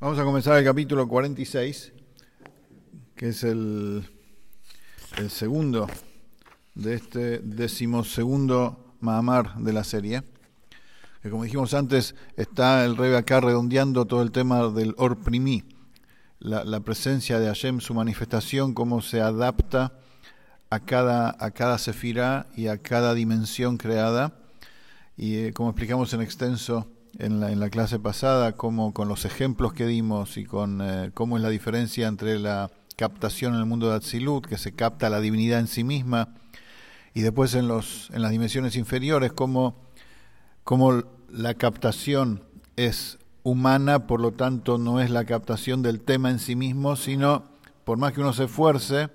Vamos a comenzar el capítulo 46, que es el, segundo de este decimosegundo Mahamar de la serie. Que como dijimos antes, está el rey acá redondeando todo el tema del Orprimi, la, la presencia de Hashem, su manifestación, cómo se adapta a cada, a cada sefirá y a cada dimensión creada. Y eh, como explicamos en extenso en la, clase pasada, cómo con los ejemplos que dimos y con eh, cómo es la diferencia entre la captación en el mundo de Atzilut, que se capta la divinidad en sí misma, y después en, los, en las dimensiones inferiores, cómo, cómo la captación es humana, por lo tanto no es la captación del tema en sí mismo, sino, por más que uno se esfuerce,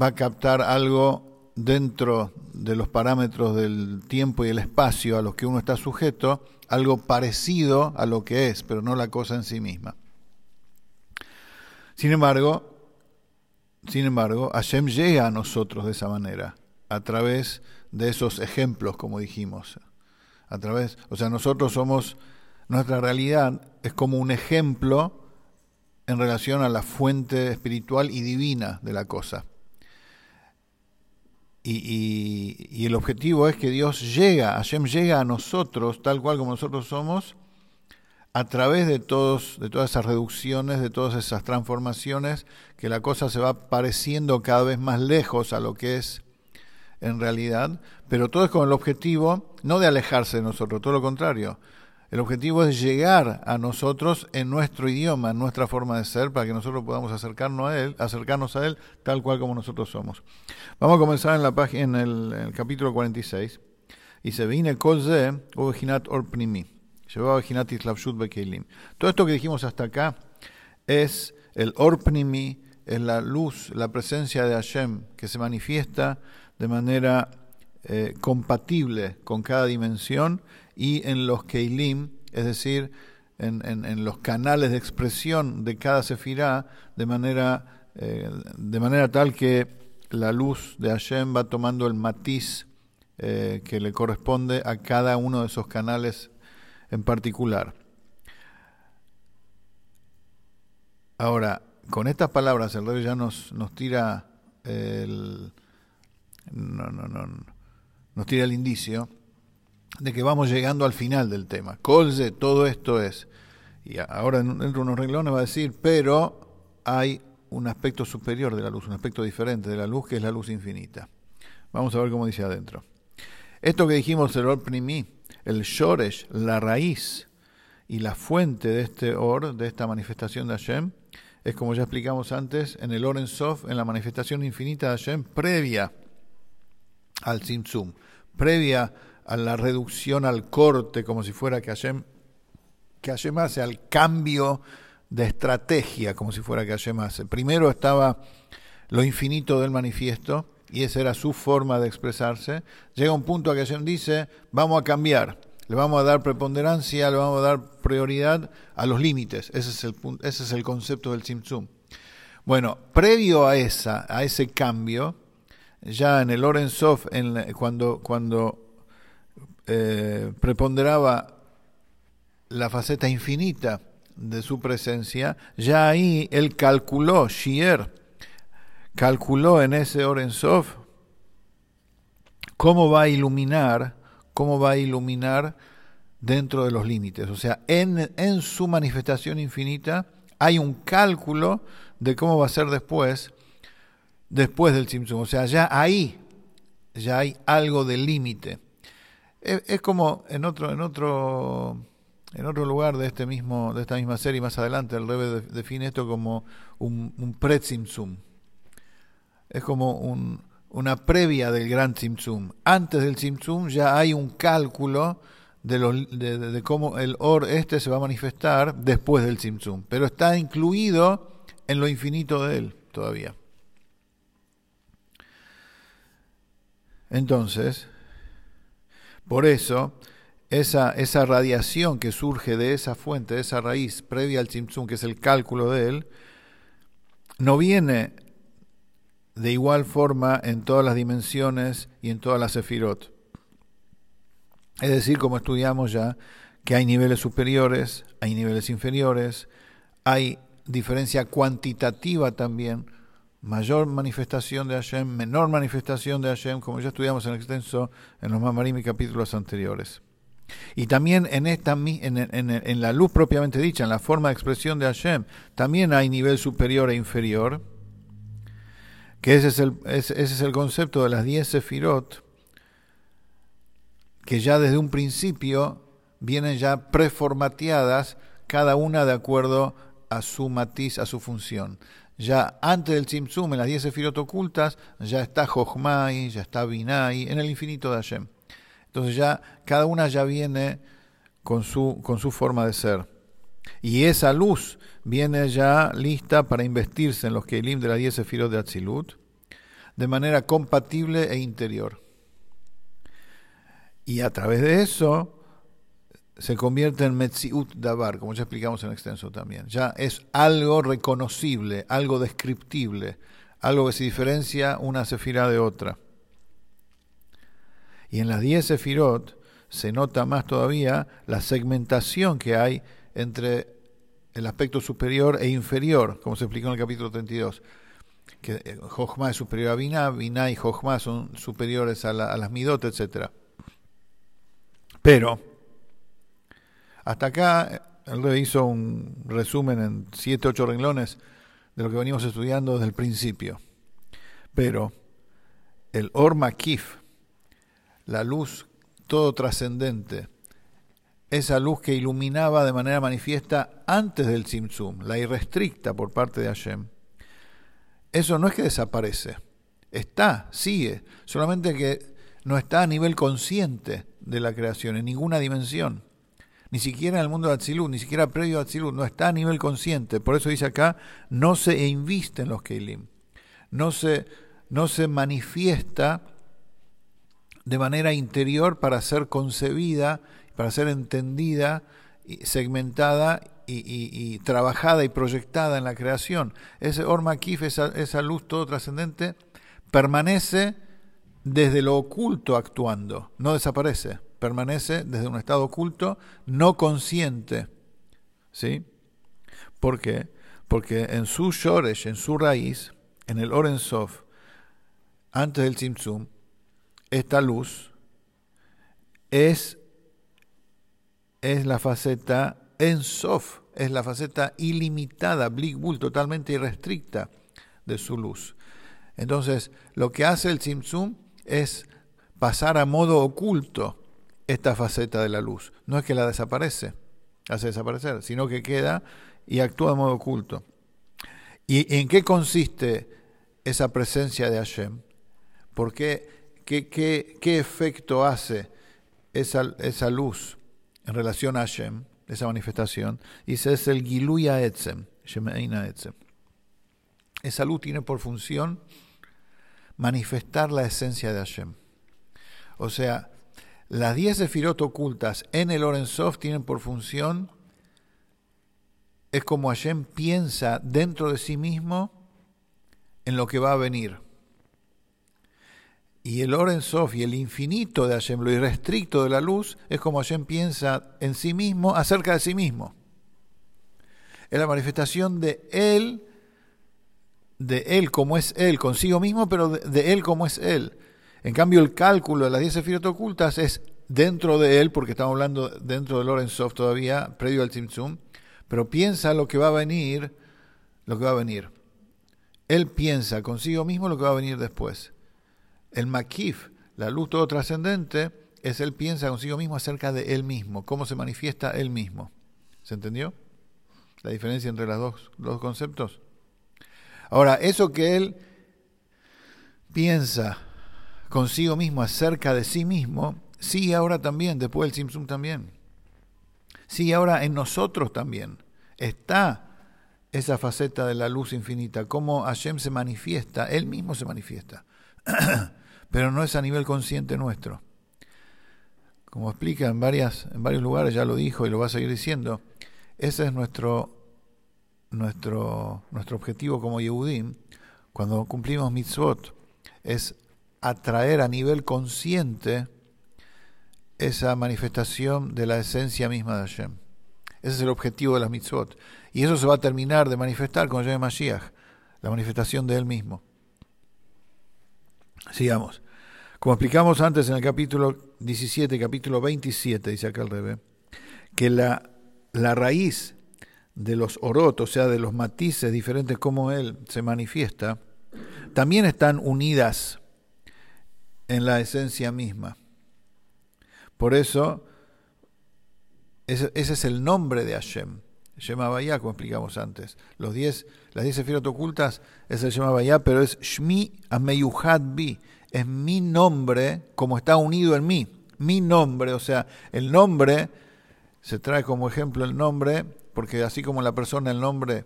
va a captar algo dentro de los parámetros del tiempo y el espacio a los que uno está sujeto, algo parecido a lo que es, pero no la cosa en sí misma. Sin embargo, sin embargo, Hashem llega a nosotros de esa manera, a través de esos ejemplos, como dijimos. A través, o sea, nosotros somos, nuestra realidad es como un ejemplo en relación a la fuente espiritual y divina de la cosa. Y, y, y, el objetivo es que Dios llega, Hashem llega a nosotros, tal cual como nosotros somos, a través de, todos, de todas esas reducciones, de todas esas transformaciones, que la cosa se va pareciendo cada vez más lejos a lo que es en realidad, pero todo es con el objetivo no de alejarse de nosotros, todo lo contrario. El objetivo es llegar a nosotros en nuestro idioma, en nuestra forma de ser, para que nosotros podamos acercarnos a él, acercarnos a él tal cual como nosotros somos. Vamos a comenzar en la página, en el, capítulo 46. Y se viene Kolze, Oveginat Orpnimi. Todo esto que dijimos hasta acá es el Orpnimi, es la luz, la presencia de Hashem que se manifiesta de manera eh, compatible con cada dimensión y en los Keilim, es decir, en, en, en, los canales de expresión de cada sefirá, de manera, eh, de manera tal que la luz de Hashem va tomando el matiz eh, que le corresponde a cada uno de esos canales en particular. Ahora, con estas palabras el rey ya nos, nos tira el, no, no, no, nos tira el indicio de que vamos llegando al final del tema. Colze, todo esto es. Y ahora dentro de unos renglones va a decir, pero hay un aspecto superior de la luz, un aspecto diferente de la luz, que es la luz infinita. Vamos a ver cómo dice adentro. Esto que dijimos, el Or Primi, el Shoresh, la raíz y la fuente de este Or, de esta manifestación de Hashem, es como ya explicamos antes, en el Or en Sof, en la manifestación infinita de Hashem, previa al Tzimtzum, previa a la reducción al corte, como si fuera que Hashem, que Hashem hace, al cambio de estrategia, como si fuera que Hashem hace. Primero estaba lo infinito del manifiesto, y esa era su forma de expresarse. Llega un punto a que Hashem dice, vamos a cambiar, le vamos a dar preponderancia, le vamos a dar prioridad a los límites. Ese es el, ese es el concepto del Tzimtzum. Bueno, previo a, esa, a ese cambio, ya en el Orensov, en, cuando, cuando eh, preponderaba la faceta infinita de su presencia, ya ahí él calculó, Shier, calculó en ese Orensov cómo va a iluminar, cómo va a iluminar dentro de los límites. O sea, en, en su manifestación infinita hay un cálculo de cómo va a ser después, después del Simpson. O sea, ya ahí, ya hay algo de límite. Es, como en otro, en otro, en otro lugar de este mismo, de esta misma serie más adelante, el Rebe define esto como un, un pre-Tzimtzum. Es como un, una previa del gran Tzimtzum. Antes del Tzimtzum ya hay un cálculo de, los, de, cómo el Or este se va a manifestar después del Tzimtzum, pero está incluido en lo infinito de él todavía. Entonces, por eso, esa, radiación que surge de esa fuente, de esa raíz previa al Tzimtzum, que es el cálculo de él, no viene de igual forma en todas las dimensiones y en todas las sefirot. Es decir, como estudiamos ya, que hay niveles superiores, hay niveles inferiores, hay diferencia cuantitativa también, mayor manifestación de Hashem, menor manifestación de Hashem, como ya estudiamos en extenso en los Mamarim y capítulos anteriores. Y también en, esta, en, en, la luz propiamente dicha, en la forma de expresión de Hashem, también hay nivel superior e inferior, que es ese, es el concepto de las diez sefirot, que ya desde un principio vienen ya preformateadas, cada una de acuerdo a su matiz, a su función. Ya antes del Tzimtzum, en las diez sefirot ocultas, ya está Jochmai, ya está Binai, en el infinito de Hashem. Entonces ya cada una ya viene con su, con su forma de ser. Y esa luz viene ya lista para investirse en los Keilim de la 10 Sefirot de Atzilut de manera compatible e interior. Y a través de eso se convierte en Metziut Dabar, como ya explicamos en extenso también. Ya es algo reconocible, algo descriptible, algo que se diferencia una sefira de otra. Y en las 10 sefirot se nota más todavía la segmentación que hay entre el aspecto superior e inferior, como se explicó en el capítulo 32. Que eh, Jochma es superior a Binah, Binah y Jochma son superiores a, las Midot, etc. Pero, hasta acá, el rey hizo un resumen en 7, 8 renglones de lo que venimos estudiando desde el principio. Pero, el Or Makif, la luz todo trascendente, esa luz que iluminaba de manera manifiesta antes del Tzimtzum, la irrestricta por parte de Hashem, eso no es que desaparece, está, sigue, solamente que no está a nivel consciente de la creación, en ninguna dimensión. Ni siquiera en el mundo de Atzilut, ni siquiera previo a Atzilut, no está a nivel consciente. Por eso dice acá, no se inviste en los Keilim. No se, no se manifiesta de manera interior para ser concebida, para ser entendida, segmentada y, trabajada y proyectada en la creación. Ese Orma Kif, esa luz todo trascendente, permanece desde lo oculto actuando, no desaparece, permanece desde un estado oculto, no consciente. ¿Sí? ¿Por qué? Porque en su Shoresh, en su raíz, en el Orensof, antes del Tzimtzum, esta luz es, es la faceta en sof, es la faceta ilimitada, Bull, totalmente irrestricta de su luz. Entonces, lo que hace el Tzimtzum es pasar a modo oculto esta faceta de la luz. No es que la desaparece, hace desaparecer, sino que queda y actúa de modo oculto. ¿Y en qué consiste esa presencia de Hashem? Porque ¿Qué, qué, efecto hace esa, esa, luz en relación a Hashem, esa manifestación? Dice, es el Giluya Etzem, Etzem. Esa luz tiene por función manifestar la esencia de Hashem. O sea, las diez sefirot ocultas en el Orensov tienen por función, es como Hashem piensa dentro de sí mismo en lo que va a venir y el Oren Sof y el infinito de Hashem, lo irrestricto de la luz, es como Hashem piensa en sí mismo acerca de sí mismo. Es la manifestación de Él, de Él como es Él, consigo mismo, pero de, Él como es Él. En cambio, el cálculo de las diez sefirot ocultas es dentro de Él, porque estamos hablando dentro del Oren Sof todavía, previo al Tzimtzum, pero piensa lo que va a venir, lo que va a venir. Él piensa consigo mismo lo que va a venir después. El Makif, la luz todo trascendente, es él piensa consigo mismo acerca de él mismo, cómo se manifiesta él mismo. ¿Se entendió? La diferencia entre los dos, los conceptos. Ahora, eso que él piensa consigo mismo acerca de sí mismo, sigue ahora también, después del Simpson también. Sigue ahora en nosotros también. Está esa faceta de la luz infinita, cómo Hashem se manifiesta, él mismo se manifiesta. pero no es a nivel consciente nuestro. Como explica en, varias, en varios lugares, ya lo dijo y lo va a seguir diciendo, ese es nuestro, nuestro, nuestro objetivo como Yehudim, cuando cumplimos mitzvot, es atraer a nivel consciente esa manifestación de la esencia misma de Hashem. Ese es el objetivo de las mitzvot. Y eso se va a terminar de manifestar con llegue Mashiach, la manifestación de él mismo. Sigamos. Como explicamos antes en el capítulo 17, capítulo 27, dice acá el Rebe, que la, la raíz de los orot, o sea, de los matices diferentes como él se manifiesta, también están unidas en la esencia misma. Por eso, ese, es el nombre de Hashem. Shema como explicamos antes. Los diez, las diez sefirot ocultas es el Shema pero es Shmi Ameyuhad. Es mi nombre como está unido en mí. Mi nombre, o sea, el nombre, se trae como ejemplo el nombre, porque así como la persona el nombre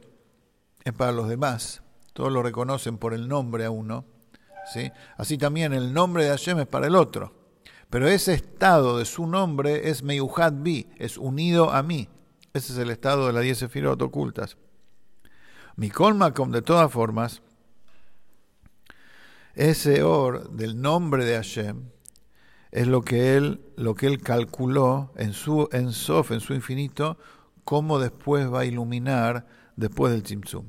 es para los demás, todos lo reconocen por el nombre a uno, ¿sí? así también el nombre de Hashem es para el otro. Pero ese estado de su nombre es Meyuhad Bi, es unido a mí. Ese es el estado de las diez sefirot ocultas. Mikol Makom, de todas formas, ese or del nombre de Hashem es lo que él, lo que él calculó en su en Sof, en su infinito, cómo después va a iluminar después del Tzimtzum.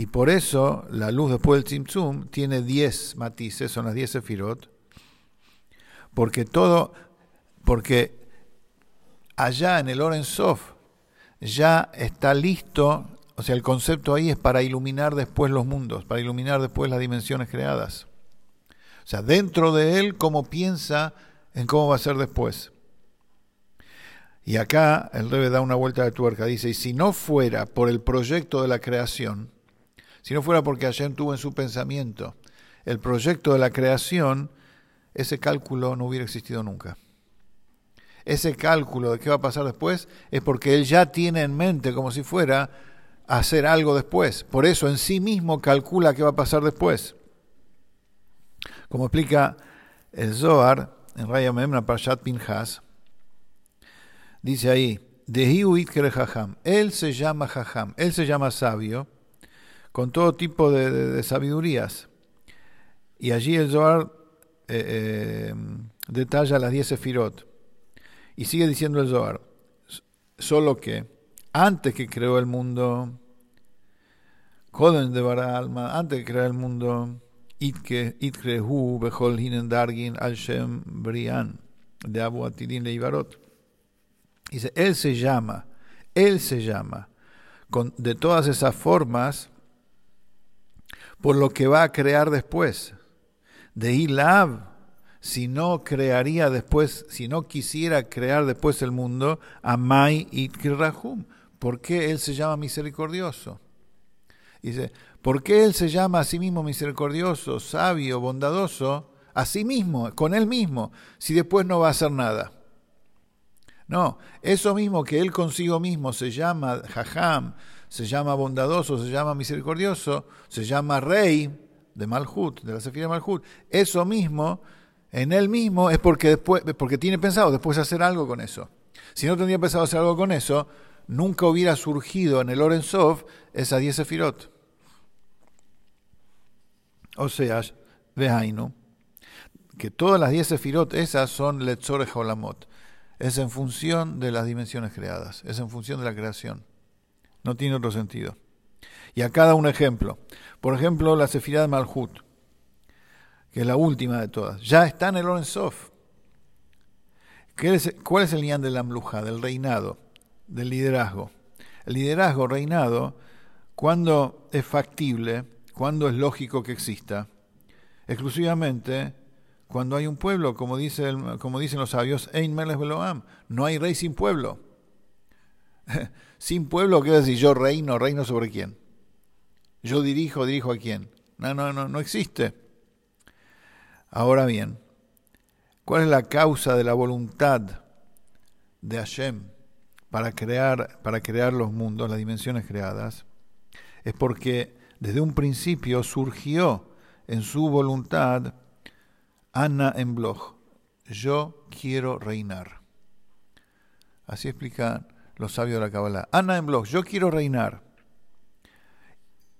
Y por eso la luz después del Tzimtzum tiene 10 matices, son las 10 sefirot, porque todo, porque allá en el Oren Sof ya está listo, o sea, el concepto ahí es para iluminar después los mundos, para iluminar después las dimensiones creadas. O sea, dentro de él, cómo piensa en cómo va a ser después. Y acá el Rebe da una vuelta de tuerca, dice, y si no fuera por el proyecto de la creación, si no fuera porque Hashem tuvo en su pensamiento el proyecto de la creación, ese cálculo no hubiera existido nunca. Ese cálculo de qué va a pasar después es porque él ya tiene en mente como si fuera hacer algo después. Por eso en sí mismo calcula qué va a pasar después. Como explica el Zohar en Raya Memna Parshat Pinhas, dice ahí, él se llama Jajam, él se llama sabio, con todo tipo de, sabidurías. Y allí el Zohar eh, eh, detalla las diez sefirot. Y sigue diciendo el Zohar, solo que antes que creó el mundo, de Alma, antes que creó el mundo, Itkrehu Behol Hinen Dargin Al Shem Brian, de Abu Atidin Leibarot. Dice, él se llama, él se llama, con, de todas esas formas, por lo que va a crear después. De Ilab, si no crearía después, si no quisiera crear después el mundo, Amai Itkirahum. ¿Por qué él se llama misericordioso? Dice, ¿por qué él se llama a sí mismo misericordioso, sabio, bondadoso? A sí mismo, con él mismo, si después no va a hacer nada. No, eso mismo que él consigo mismo se llama Jajam, se llama bondadoso, se llama misericordioso, se llama rey de Malhut, de la Sefira de Malhut. Eso mismo, en él mismo, es porque, después, porque tiene pensado después hacer algo con eso. Si no tendría pensado hacer algo con eso, nunca hubiera surgido en el Orensov esa 10 Sefirot. O sea, que todas las 10 Sefirot esas son Letzore Olamot es en función de las dimensiones creadas, es en función de la creación. No tiene otro sentido. Y a cada un ejemplo. Por ejemplo, la Sefirah de Malhut, que es la última de todas. Ya está en el Oren. ¿Cuál es el nián de la Amluja, del reinado, del liderazgo? El liderazgo, reinado, cuando es factible, cuando es lógico que exista, exclusivamente cuando hay un pueblo, como, dice como dicen los sabios, Ein no hay rey sin pueblo. sin pueblo, ¿qué decir? Yo reino, reino sobre quién. Yo dirijo, dirijo a quién. No, no, no, no existe. Ahora bien, ¿cuál es la causa de la voluntad de Hashem para crear, para crear los mundos, las dimensiones creadas? Es porque desde un principio surgió en su voluntad Ana en blog, yo quiero reinar. Así explican los sabios de la Kabbalah. Ana en blog, yo quiero reinar.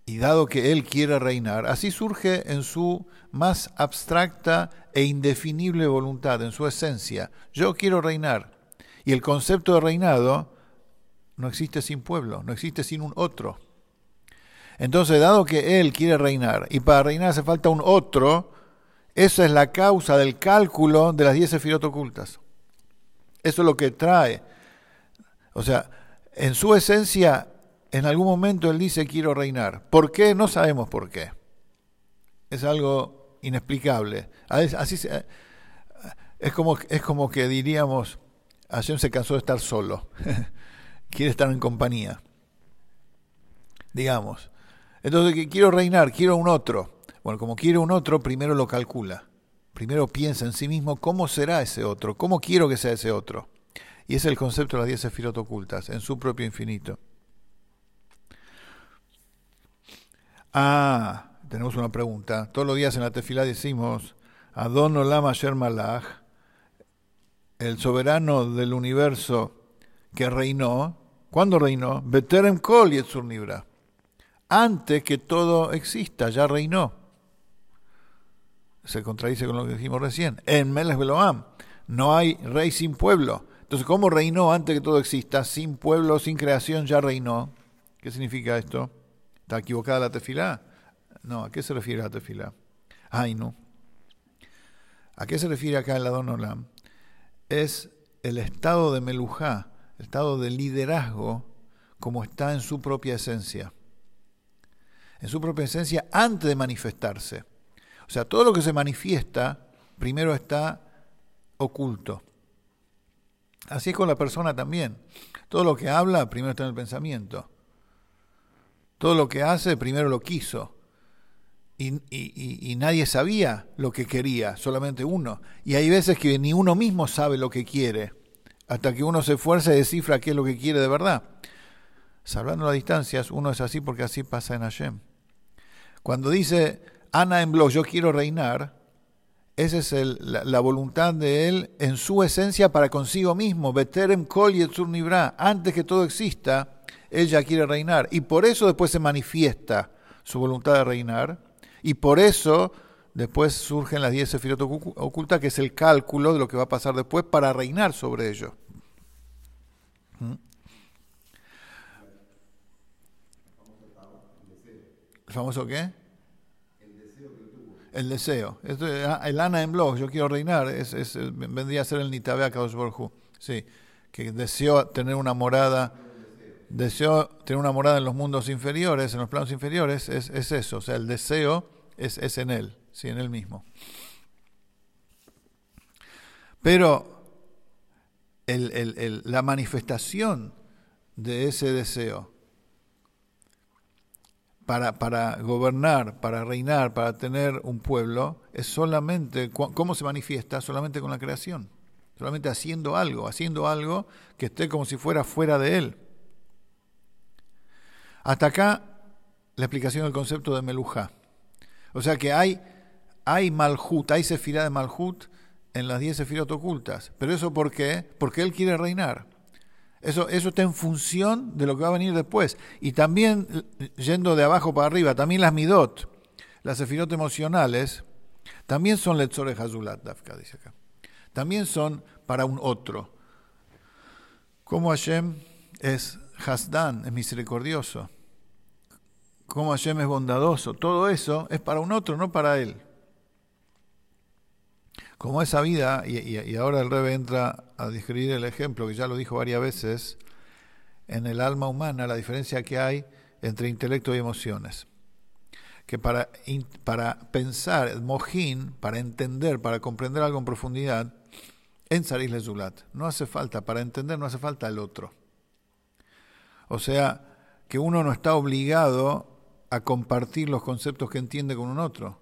y dado que Él quiere reinar, así surge en su más abstracta e indefinible voluntad, en su esencia. Yo quiero reinar. Y el concepto de reinado no existe sin pueblo, no existe sin un otro. Entonces, dado que Él quiere reinar y para reinar hace falta un otro, esa es la causa del cálculo de las diez sefirot ocultas. Eso es lo que trae. O sea, en su esencia, en algún momento Él dice quiero reinar. ¿Por qué? No sabemos por qué. Es algo inexplicable. Así es, como, es como que diríamos, Hashem se cansó de estar solo. quiere estar en compañía. Digamos. Entonces, quiero reinar, quiero un otro. Bueno, como quiere un otro, primero lo calcula. Primero piensa en sí mismo cómo será ese otro, cómo quiero que sea ese otro. Y es el concepto de las diez sefirot ocultas, en su propio infinito. Ah, tenemos una pregunta. Todos los días en la tefilá decimos, Adon Olam Asher Malach, el soberano del universo que reinó, ¿cuándo reinó? Beterem Kol Yetzur Nibra. Antes que todo exista, ya reinó. Se contradice con lo que dijimos recién. En Melech Beloam no hay rey sin pueblo. Entonces, ¿cómo reinó antes que todo exista? Sin pueblo, sin creación, ya reinó. ¿Qué significa esto? ¿Está equivocada la tefilá? No, ¿a qué se refiere la tefilá? Ay, no. ¿A qué se refiere acá el Adon Olam? Es el estado de Melujá, el estado de liderazgo, como está en su propia esencia. En su propia esencia antes de manifestarse. O sea, todo lo que se manifiesta primero está oculto. Así es con la persona también. Todo lo que habla primero está en el pensamiento. Todo lo que hace primero lo quiso. Y, nadie sabía lo que quería, solamente uno. Y hay veces que ni uno mismo sabe lo que quiere, hasta que uno se esfuerza y descifra qué es lo que quiere de verdad. Salvando las distancias, uno es así porque así pasa en Hashem. Cuando dice Ana en blog, yo quiero reinar, esa es la, voluntad de él en su esencia para consigo mismo. Beterem kol nibra. Antes que todo exista, él ya quiere reinar. Y por eso después se manifiesta su voluntad de reinar. Y por eso después surgen las diez sefirot ocultas, que es el cálculo de lo que va a pasar después para reinar sobre ello. ¿Mm? ¿El famoso qué? El deseo. Esto, ah, el Ana en blog, yo quiero reinar, es, vendría a ser el Nitabea Kadosh Sí, que deseó tener una morada, deseó tener una morada en los mundos inferiores, en los planos inferiores, es, es eso. O sea, el deseo es, es en él, sí, en él mismo. Pero el, el, la manifestación de ese deseo para, gobernar, para reinar, para tener un pueblo, es solamente, ¿cómo se manifiesta? Solamente con la creación, solamente haciendo algo, haciendo algo que esté como si fuera fuera de él. Hasta acá la explicación del concepto de Melujá. O sea que hay, hay Malhut, hay Sefirá de Malhut en las diez Sefirot ocultas. ¿Pero eso por qué? Porque él quiere reinar. Eso, eso está en función de lo que va a venir después. Y también, yendo de abajo para arriba, también las midot, las sefirot emocionales, también son letzores hazulat, Dafka dice acá. También son para un otro. Como Hashem es Hasdan, es misericordioso. Como Hashem es bondadoso. Todo eso es para un otro, no para él como esa vida, y, ahora el Rebe entra a describir el ejemplo, que ya lo dijo varias veces, en el alma humana, la diferencia que hay entre intelecto y emociones. Que para, para pensar, mojín, para entender, para comprender algo en profundidad, en Saris Lezulat, no hace falta, para entender no hace falta el otro. O sea, que uno no está obligado a compartir los conceptos que entiende con un otro.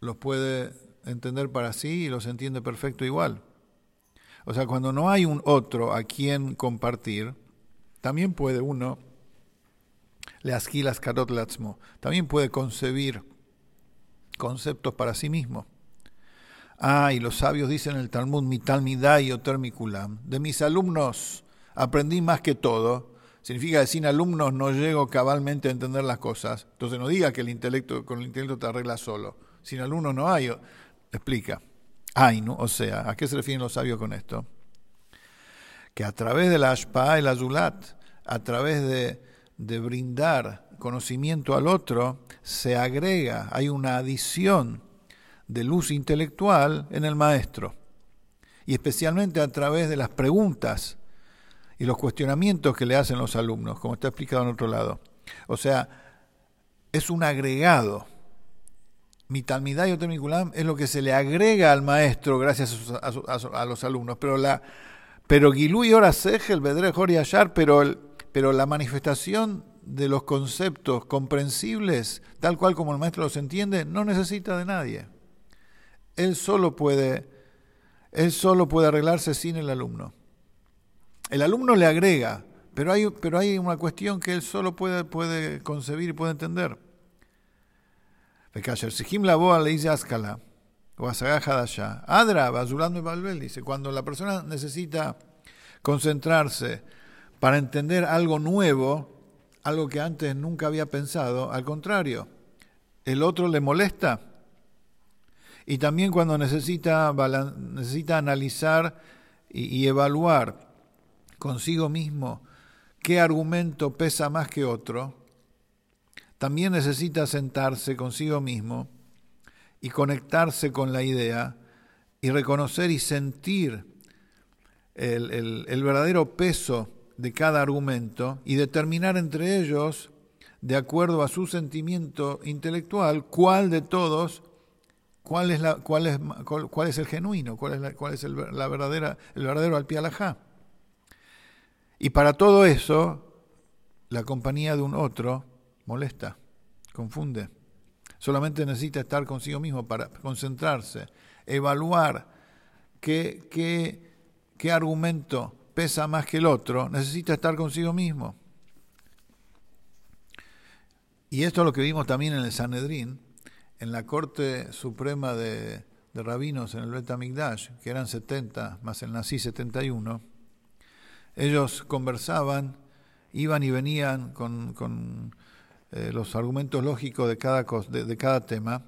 Los puede entender para sí y los entiende perfecto igual. O sea, cuando no hay un otro a quien compartir, también puede uno, le asquilas karot latzmo, también puede concebir conceptos para sí mismo. Ah, y los sabios dicen en el Talmud, mi talmidai o termiculam, de mis alumnos aprendí más que todo, significa que sin alumnos no llego cabalmente a entender las cosas. Entonces no diga que el intelecto, con el intelecto te arregla solo. Sin alumnos no hay. Explica. ¿no? O sea, ¿a qué se refieren los sabios con esto? Que a través de la ashpa y la zulat, a través de, de brindar conocimiento al otro, se agrega, hay una adición de luz intelectual en el maestro. Y especialmente a través de las preguntas y los cuestionamientos que le hacen los alumnos, como está explicado en otro lado. O sea, es un agregado. Mi talmidad Temikulam es lo que se le agrega al maestro gracias a, los alumnos. Pero la pero Gilú y el Bedre y Ayar, pero, el, pero la manifestación de los conceptos comprensibles, tal cual como el maestro los entiende, no necesita de nadie. Él solo puede, él solo puede arreglarse sin el alumno. El alumno le agrega, pero hay, pero hay una cuestión que él solo puede, puede concebir y puede entender. Adra, Balbel, dice, cuando la persona necesita concentrarse para entender algo nuevo, algo que antes nunca había pensado, al contrario, el otro le molesta. Y también cuando necesita, necesita analizar y evaluar consigo mismo qué argumento pesa más que otro, también necesita sentarse consigo mismo y conectarse con la idea y reconocer y sentir el, verdadero peso de cada argumento y determinar entre ellos, de acuerdo a su sentimiento intelectual, cuál de todos, cuál es, la, cuál es, cuál, es el genuino, cuál es, la, cuál es el, la verdadera, el verdadero alpialajá. Y para todo eso, la compañía de un otro molesta, confunde. Solamente necesita estar consigo mismo para concentrarse, evaluar qué, qué, qué argumento pesa más que el otro, necesita estar consigo mismo. Y esto es lo que vimos también en el Sanedrín, en la Corte Suprema de, de Rabinos en el Bet que eran 70, más el Nací 71 ellos conversaban, iban y venían con, eh, los argumentos lógicos de cada, de, cada tema,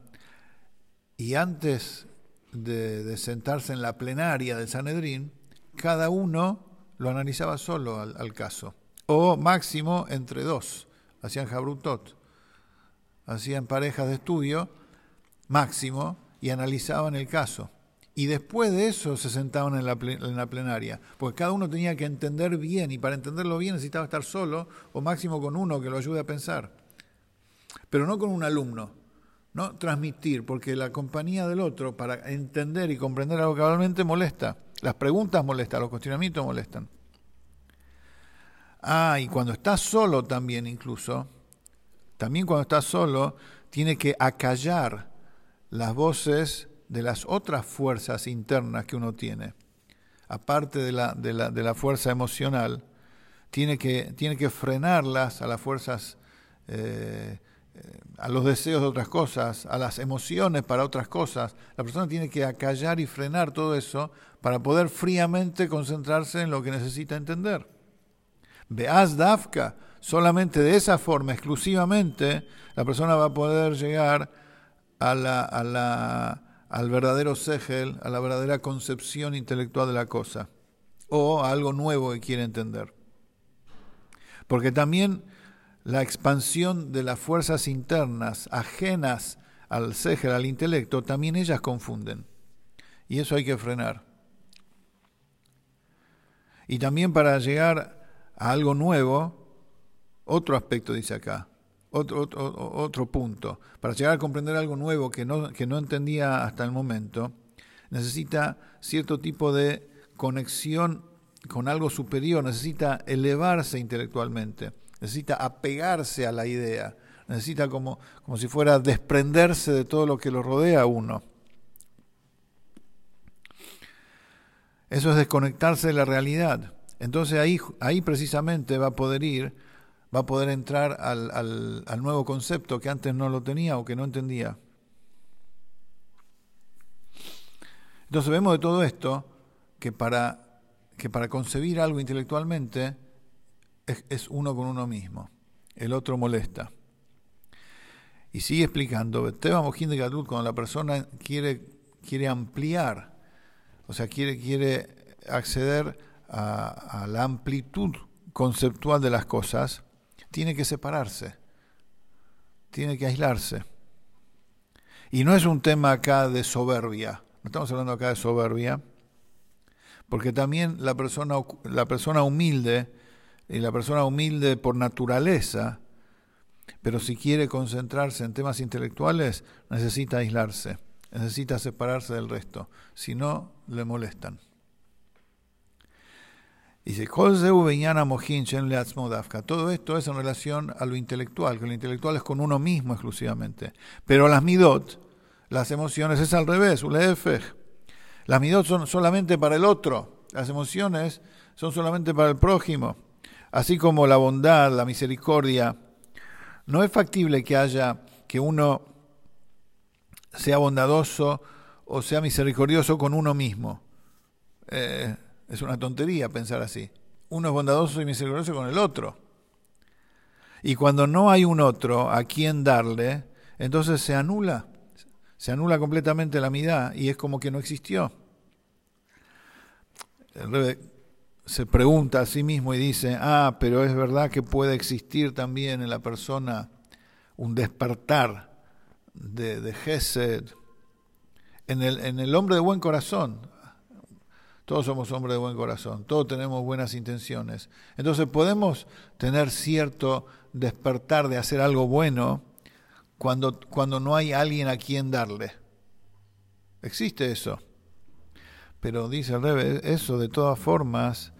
y antes de, sentarse en la plenaria del Sanedrín, cada uno lo analizaba solo al, caso, o máximo entre dos, hacían jabrutot, hacían parejas de estudio, máximo, y analizaban el caso. Y después de eso se sentaban en la, en la, plenaria, porque cada uno tenía que entender bien y para entenderlo bien necesitaba estar solo o máximo con uno que lo ayude a pensar, pero no con un alumno, no transmitir, porque la compañía del otro para entender y comprender algo cabalmente molesta, las preguntas molestan, los cuestionamientos molestan. Ah, y cuando estás solo también incluso, también cuando estás solo, tiene que acallar las voces de las otras fuerzas internas que uno tiene, aparte de la, de la, de la fuerza emocional, tiene que, tiene que frenarlas a las fuerzas, eh, a los deseos de otras cosas, a las emociones para otras cosas. La persona tiene que acallar y frenar todo eso para poder fríamente concentrarse en lo que necesita entender. Veas Dafka, solamente de esa forma, exclusivamente, la persona va a poder llegar al verdadero segel, a la verdadera concepción intelectual de la cosa, o a algo nuevo que quiere entender. Porque también la expansión de las fuerzas internas ajenas al segel, al intelecto, también ellas confunden. Y eso hay que frenar. Y también para llegar a algo nuevo, otro aspecto dice acá, otro, otro, punto. Para llegar a comprender algo nuevo que no, que no entendía hasta el momento, necesita cierto tipo de conexión con algo superior, necesita elevarse intelectualmente, necesita apegarse a la idea, necesita como, como si fuera desprenderse de todo lo que lo rodea a uno. Eso es desconectarse de la realidad. Entonces ahí, ahí precisamente va a poder ir va a poder entrar al, al, nuevo concepto que antes no lo tenía o que no entendía. Entonces vemos de todo esto que para, que para concebir algo intelectualmente es, uno con uno mismo. El otro molesta. Y sigue explicando, cuando la persona quiere, quiere ampliar, o sea, quiere, quiere acceder a, a la amplitud conceptual de las cosas, tiene que separarse, tiene que aislarse. Y no es un tema acá de soberbia, no estamos hablando acá de soberbia, porque también la persona, la persona humilde, la persona humilde por naturaleza, pero si quiere concentrarse en temas intelectuales, necesita aislarse, necesita separarse del resto, si no, le molestan. Dice, todo esto es en relación a lo intelectual, que lo intelectual es con uno mismo exclusivamente. Pero las midot, las emociones, es al revés, las midot son solamente para el otro, las emociones son solamente para el prójimo. Así como la bondad, la misericordia, no es factible que haya, que uno sea bondadoso o sea misericordioso con uno mismo. Eh, es una tontería pensar así. Uno es bondadoso y misericordioso con el otro. Y cuando no hay un otro a quien darle, entonces se anula. Se anula completamente la mitad y es como que no existió. El se pregunta a sí mismo y dice, ah, pero es verdad que puede existir también en la persona un despertar de, de Gesed, en el, en el hombre de buen corazón. Todos somos hombres de buen corazón, todos tenemos buenas intenciones. Entonces podemos tener cierto despertar de hacer algo bueno cuando, cuando no hay alguien a quien darle. Existe eso. Pero dice el Rebe, eso de todas formas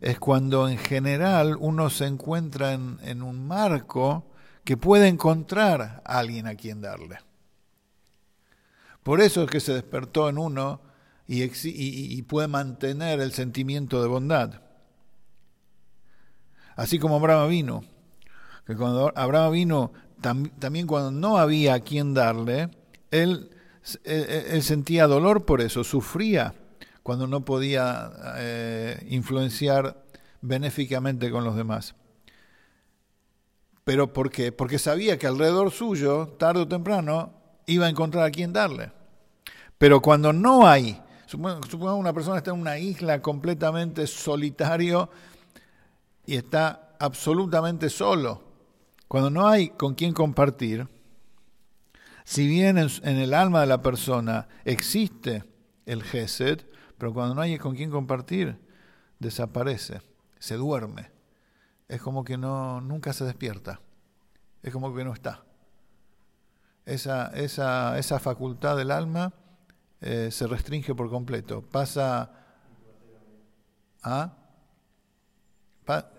es cuando en general uno se encuentra en, un marco que puede encontrar a alguien a quien darle. Por eso es que se despertó en uno y, puede mantener el sentimiento de bondad. Así como Abraham vino, que cuando Abraham vino, también cuando no había a quien darle, él, él, sentía dolor por eso, sufría cuando no podía eh, influenciar benéficamente con los demás. ¿Pero por qué? Porque sabía que alrededor suyo, tarde o temprano, iba a encontrar a quien darle. Pero cuando no hay Supongamos una persona está en una isla completamente solitario y está absolutamente solo. Cuando no hay con quién compartir, si bien en, el alma de la persona existe el Gesed, pero cuando no hay con quién compartir, desaparece, se duerme. Es como que no, nunca se despierta. Es como que no está. Esa, esa, esa facultad del alma eh, se restringe por completo. Pasa a... Pa,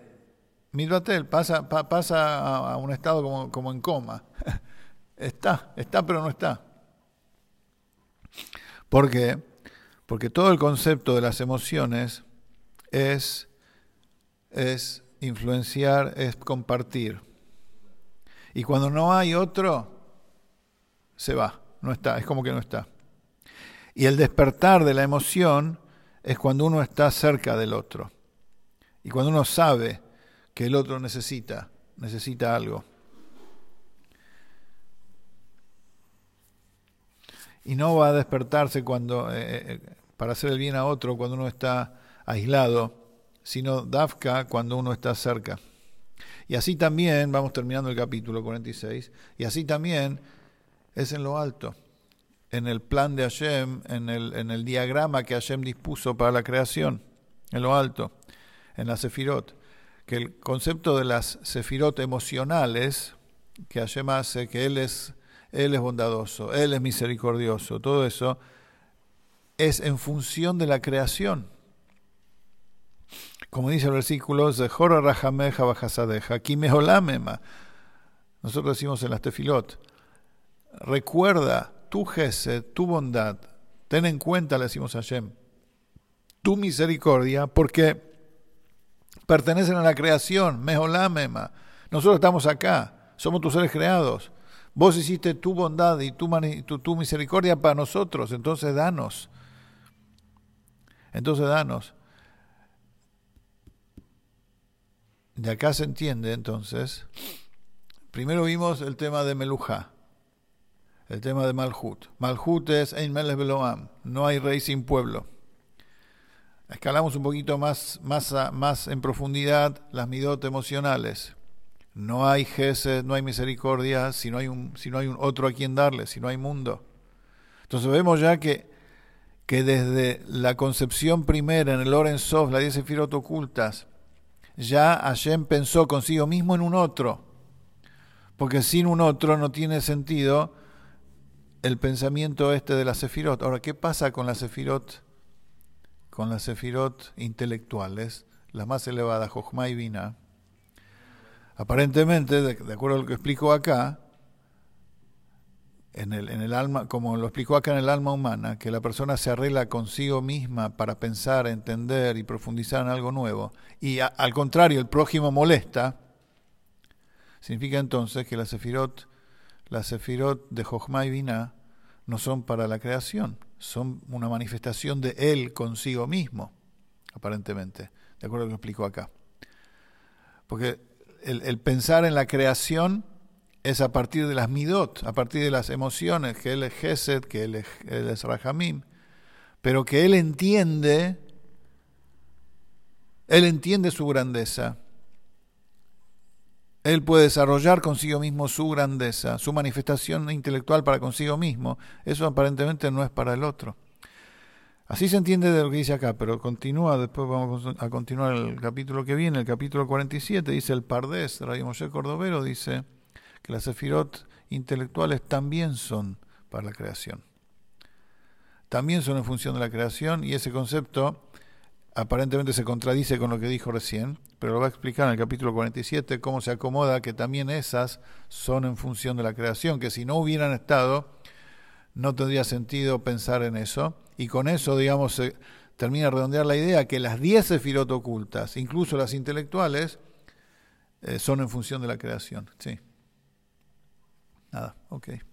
pasa, pasa a, un estado como, como en coma. está, está pero no está. ¿Por qué? Porque todo el concepto de las emociones es, es influenciar, es compartir. Y cuando no hay otro, se va, no está, es como que no está. Y el despertar de la emoción es cuando uno está cerca del otro. Y cuando uno sabe que el otro necesita, necesita algo. Y no va a despertarse cuando, eh, eh, eh, para hacer el bien a otro cuando uno está aislado, sino Dafka cuando uno está cerca. Y así también, vamos terminando el capítulo 46, y así también es en lo alto en el plan de Hashem, en el, en el diagrama que Hashem dispuso para la creación, en lo alto, en la Sefirot, que el concepto de las Sefirot emocionales que Hashem hace, que Él es, Él es bondadoso, Él es misericordioso, todo eso es en función de la creación. Como dice el versículo. Nosotros decimos en las Tefilot, recuerda tu gesed, tu bondad, ten en cuenta, le decimos a Hashem, tu misericordia, porque pertenecen a la creación, mejolamema. Nosotros estamos acá, somos tus seres creados. Vos hiciste tu bondad y tu, tu, tu misericordia para nosotros, entonces danos. Entonces danos. de acá se entiende entonces, primero vimos el tema de Melujá, el tema de Malhut. Malhut es Ein Melech Beloam, no hay rey sin pueblo. Escalamos un poquito más, más, más en profundidad las midot emocionales. No hay gesed, no hay misericordia, si no hay, un, si no hay otro a quien darle, si no hay mundo. Entonces vemos ya que, que desde la concepción primera en el Oren Sof, las diez sefirot ocultas, ya Hashem pensó consigo mismo en un otro. Porque sin un otro no tiene sentido el pensamiento este de la sefirot. Ahora, ¿qué pasa con la sefirot? Con las sefirot intelectuales, las más elevadas, Jochma y Vina. Aparentemente, de, acuerdo a lo que explico acá, en el, en el alma, como lo explicó acá en el alma humana, que la persona se arregla consigo misma para pensar, entender y profundizar en algo nuevo, y al contrario, el prójimo molesta, significa entonces que la sefirot las sefirot de Jochma y Binah no son para la creación, son una manifestación de él consigo mismo, aparentemente, de acuerdo a lo que explico acá. Porque el, pensar en la creación es a partir de las midot, a partir de las emociones, que él es Gesed, que él es, él Rahamim, pero que él entiende, él entiende su grandeza él puede desarrollar consigo mismo su grandeza, su manifestación intelectual para consigo mismo. Eso aparentemente no es para el otro. Así se entiende de lo que dice acá, pero continúa, después vamos a continuar el capítulo que viene, el capítulo 47, dice el Pardés, Radio Moshe Cordovero, dice las sefirot intelectuales también son para la creación. También son en función de la creación y ese concepto aparentemente se contradice con lo que dijo recién, pero lo va a explicar en el capítulo 47 cómo se acomoda que también esas son en función de la creación, que si no hubieran estado, no tendría sentido pensar en eso. Y con eso, digamos, se termina de redondear la idea que las 10 sefirot ocultas, incluso las intelectuales, eh, son en función de la creación. Sí. Nada, ok.